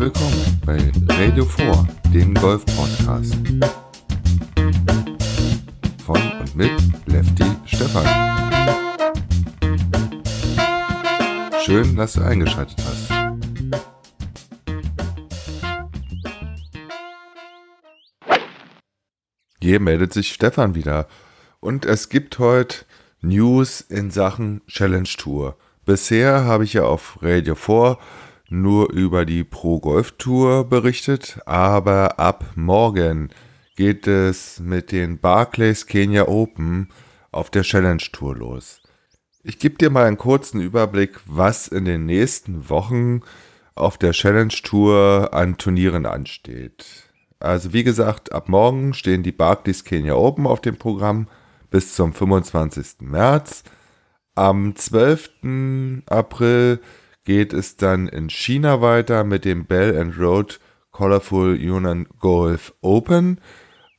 willkommen bei Radio 4, dem Golf-Podcast. Von und mit Lefty Stefan. Schön, dass du eingeschaltet hast. Hier meldet sich Stefan wieder. Und es gibt heute News in Sachen Challenge Tour. Bisher habe ich ja auf Radio 4 nur über die Pro Golf Tour berichtet, aber ab morgen geht es mit den Barclays Kenya Open auf der Challenge Tour los. Ich gebe dir mal einen kurzen Überblick, was in den nächsten Wochen auf der Challenge Tour an Turnieren ansteht. Also wie gesagt, ab morgen stehen die Barclays Kenya Open auf dem Programm bis zum 25. März. Am 12. April geht es dann in China weiter mit dem Bell and Road Colorful Yunnan Golf Open.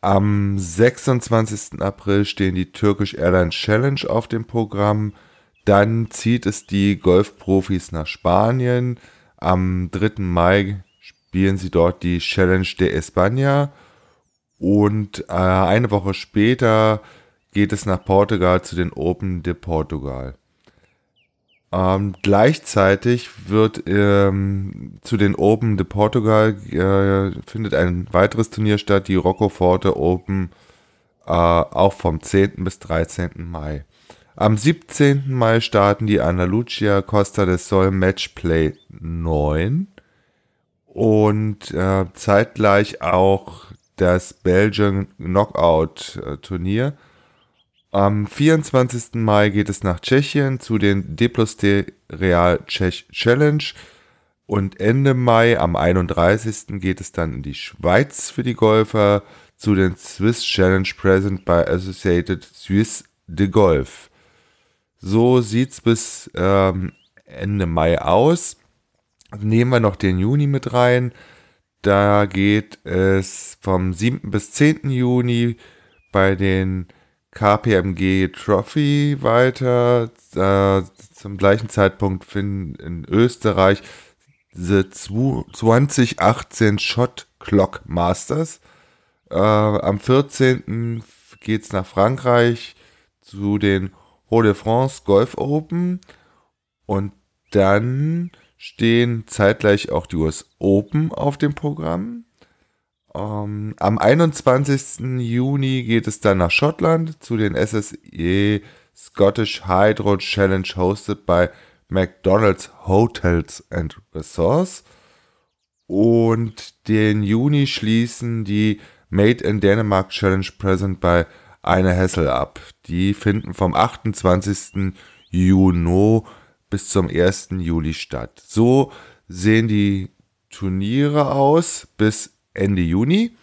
Am 26. April stehen die Turkish Airlines Challenge auf dem Programm. Dann zieht es die Golfprofis nach Spanien. Am 3. Mai spielen sie dort die Challenge de España. Und äh, eine Woche später geht es nach Portugal zu den Open de Portugal. Ähm, gleichzeitig wird ähm, zu den Open de Portugal äh, findet ein weiteres Turnier statt, die Roccoforte Open, äh, auch vom 10. bis 13. Mai. Am 17. Mai starten die Andalucia Costa del Sol Matchplay 9 und äh, zeitgleich auch das Belgian Knockout äh, Turnier. Am 24. Mai geht es nach Tschechien zu den Deploste Real Czech Challenge und Ende Mai am 31. geht es dann in die Schweiz für die Golfer zu den Swiss Challenge Present by Associated Swiss de Golf. So sieht's bis ähm, Ende Mai aus. Nehmen wir noch den Juni mit rein. Da geht es vom 7. bis 10. Juni bei den KPMG Trophy weiter. Äh, zum gleichen Zeitpunkt finden in Österreich the 2018 Shot Clock Masters. Äh, am 14. geht's nach Frankreich zu den Haut de France Golf Open. Und dann stehen zeitgleich auch die US Open auf dem Programm. Um, ähm, am 21. Juni geht es dann nach Schottland zu den SSE Scottish Hydro Challenge hosted by McDonald's Hotels and Resorts. Und den Juni schließen die Made in Denmark Challenge Present bei Eine Hessel ab. Die finden vom 28. Juni bis zum 1. Juli statt. So sehen die Turniere aus bis Ende Juni.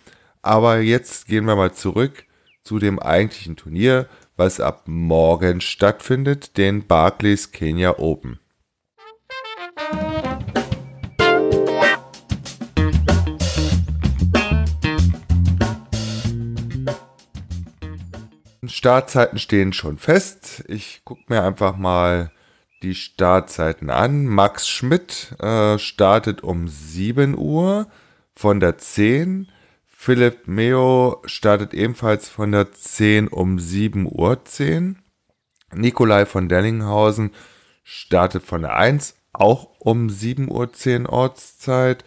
Aber jetzt gehen wir mal zurück zu dem eigentlichen Turnier, was ab morgen stattfindet, den Barclays Kenya Open. Startzeiten stehen schon fest. Ich gucke mir einfach mal die Startzeiten an. Max Schmidt äh, startet um 7 Uhr von der 10. Philipp Meo startet ebenfalls von der 10 um 7 Uhr 10. Nikolai von Dellinghausen startet von der 1 auch um 7 Uhr 10 Ortszeit.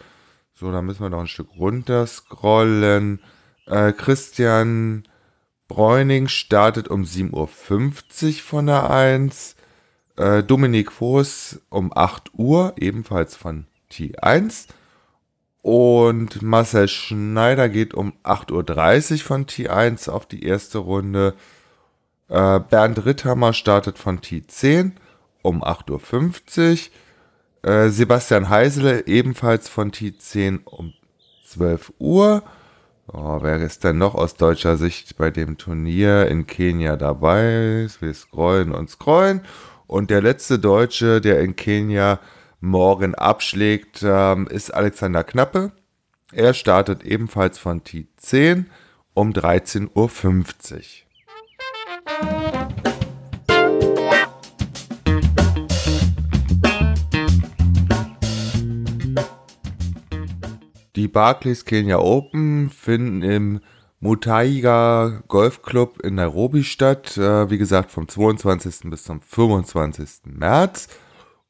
So, da müssen wir noch ein Stück runter scrollen. Äh, Christian Bräuning startet um 7.50 Uhr von der 1. Äh, Dominik Voß um 8 Uhr, ebenfalls von T1. Und Marcel Schneider geht um 8.30 Uhr von T1 auf die erste Runde. Äh, Bernd Ritthammer startet von T10 um 8.50 Uhr. Äh, Sebastian Heisele ebenfalls von T10 um 12 Uhr. Oh, wer ist denn noch aus deutscher Sicht bei dem Turnier in Kenia dabei? Wir scrollen und scrollen. Und der letzte Deutsche, der in Kenia morgen abschlägt, ähm, ist Alexander Knappe. Er startet ebenfalls von T10 um 13.50 Uhr. Barclays Kenya Open finden im Mutaiga Golf Club in Nairobi statt. Äh, wie gesagt, vom 22. bis zum 25. März.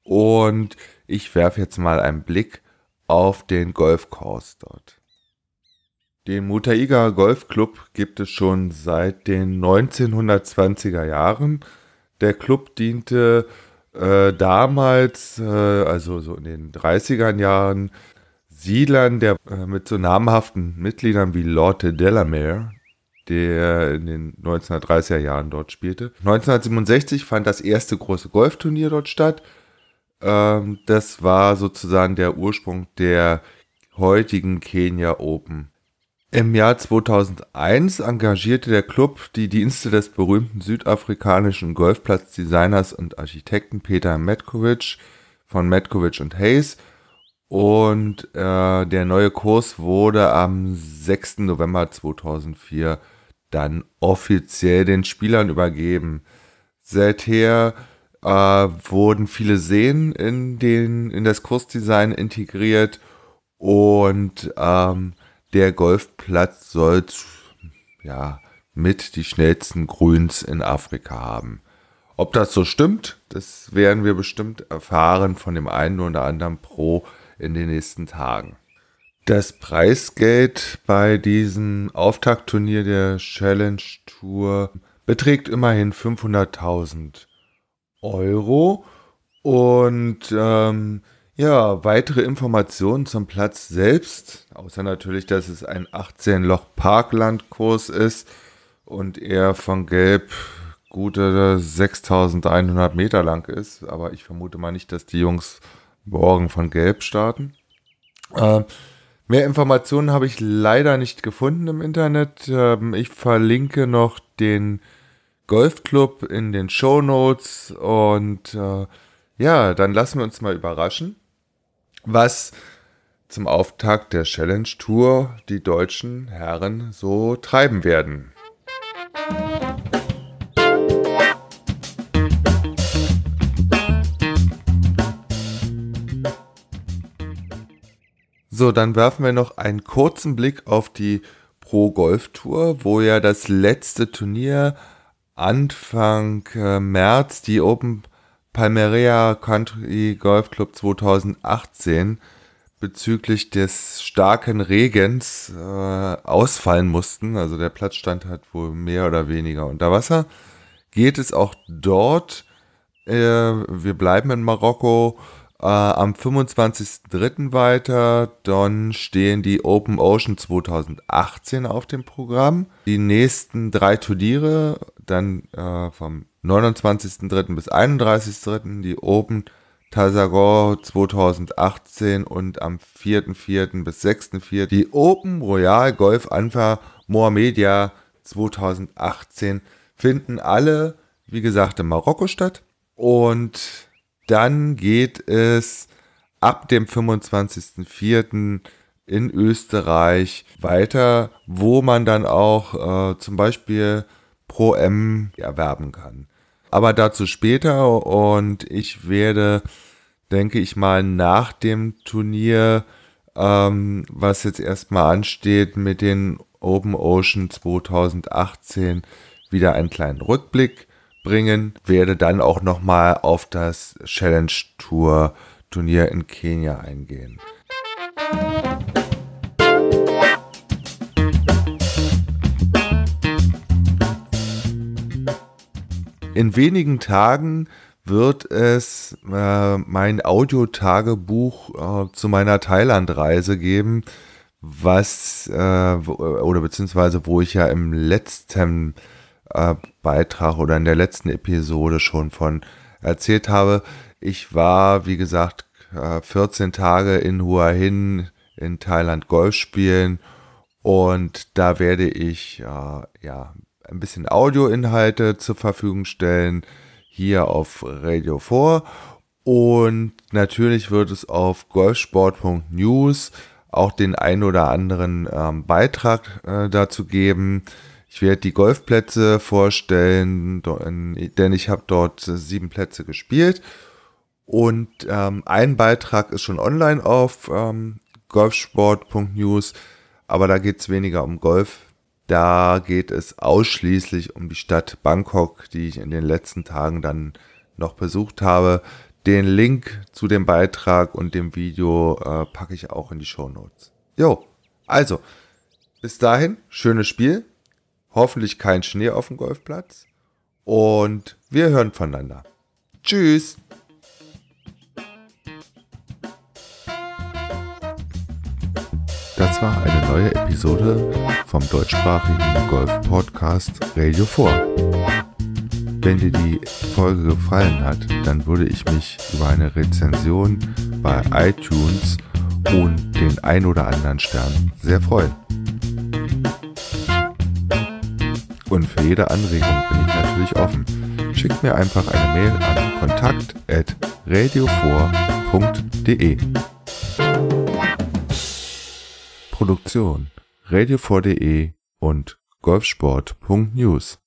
Und ich werfe jetzt mal einen Blick auf den Golfkurs dort. Den Mutaiga Golf Club gibt es schon seit den 1920er Jahren. Der Club diente äh, damals, äh, also so in den 30er Jahren, Siedlern der äh, mit so namhaften Mitgliedern wie Lord Delamere, der in den 1930er Jahren dort spielte. 1967 fand das erste große Golfturnier dort statt. Ähm, das war sozusagen der Ursprung der heutigen Kenya Open. Im Jahr 2001 engagierte der Club die Dienste des berühmten südafrikanischen Golfplatzdesigners und Architekten Peter Metkovic von Metkovic und Hayes und äh, der neue Kurs wurde am 6. November 2004 dann offiziell den Spielern übergeben. Seither äh, wurden viele Seen in, den, in das Kursdesign integriert und ähm, der Golfplatz soll ja mit die schnellsten Grüns in Afrika haben. Ob das so stimmt, das werden wir bestimmt erfahren von dem einen oder anderen Pro in den nächsten Tagen. Das Preisgeld bei diesem Auftaktturnier der Challenge Tour beträgt immerhin 500.000 Euro und ähm, ja, weitere Informationen zum Platz selbst, außer natürlich, dass es ein 18-Loch-Parklandkurs ist und er von Gelb gute 6100 Meter lang ist, aber ich vermute mal nicht, dass die Jungs morgen von Gelb starten. Äh, mehr Informationen habe ich leider nicht gefunden im Internet. Ähm, ich verlinke noch den Golfclub in den Show Notes und äh, ja, dann lassen wir uns mal überraschen was zum Auftakt der Challenge Tour die deutschen Herren so treiben werden. So, dann werfen wir noch einen kurzen Blick auf die Pro Golf Tour, wo ja das letzte Turnier Anfang äh, März die Open Palmyra Country Golf Club 2018 bezüglich des starken Regens äh, ausfallen mussten. Also der Platz stand halt wohl mehr oder weniger unter Wasser. Geht es auch dort, äh, wir bleiben in Marokko, äh, am 25.03. weiter. Dann stehen die Open Ocean 2018 auf dem Programm. Die nächsten drei Turniere, dann äh, vom 29.03. bis 31.03. die Open Tasagor 2018 und am 4.04. bis 6.04. die Open Royal Golf Anfa Mohamedia 2018 finden alle, wie gesagt, in Marokko statt. Und dann geht es ab dem 25.04. in Österreich weiter, wo man dann auch äh, zum Beispiel Pro M erwerben kann aber dazu später und ich werde, denke ich mal, nach dem Turnier, ähm, was jetzt erstmal ansteht mit den Open Ocean 2018, wieder einen kleinen Rückblick bringen, werde dann auch nochmal auf das Challenge Tour Turnier in Kenia eingehen. In wenigen Tagen wird es äh, mein Audiotagebuch äh, zu meiner Thailand-Reise geben, was äh, oder beziehungsweise wo ich ja im letzten äh, Beitrag oder in der letzten Episode schon von erzählt habe. Ich war, wie gesagt, 14 äh, Tage in Hua Hin in Thailand Golf spielen und da werde ich äh, ja ein bisschen Audioinhalte zur Verfügung stellen, hier auf Radio 4. Und natürlich wird es auf golfsport.news auch den ein oder anderen ähm, Beitrag äh, dazu geben. Ich werde die Golfplätze vorstellen, denn ich habe dort sieben Plätze gespielt. Und ähm, ein Beitrag ist schon online auf ähm, golfsport.news, aber da geht es weniger um Golf. Da geht es ausschließlich um die Stadt Bangkok, die ich in den letzten Tagen dann noch besucht habe. Den Link zu dem Beitrag und dem Video äh, packe ich auch in die Show Notes. Jo, also, bis dahin, schönes Spiel. Hoffentlich kein Schnee auf dem Golfplatz. Und wir hören voneinander. Tschüss. War eine neue Episode vom deutschsprachigen Golf-Podcast Radio 4. Wenn dir die Folge gefallen hat, dann würde ich mich über eine Rezension bei iTunes und den ein oder anderen Stern sehr freuen. Und für jede Anregung bin ich natürlich offen. Schickt mir einfach eine Mail an kontakt@radio4.de. Produktion. Radio4.de und golfsport.news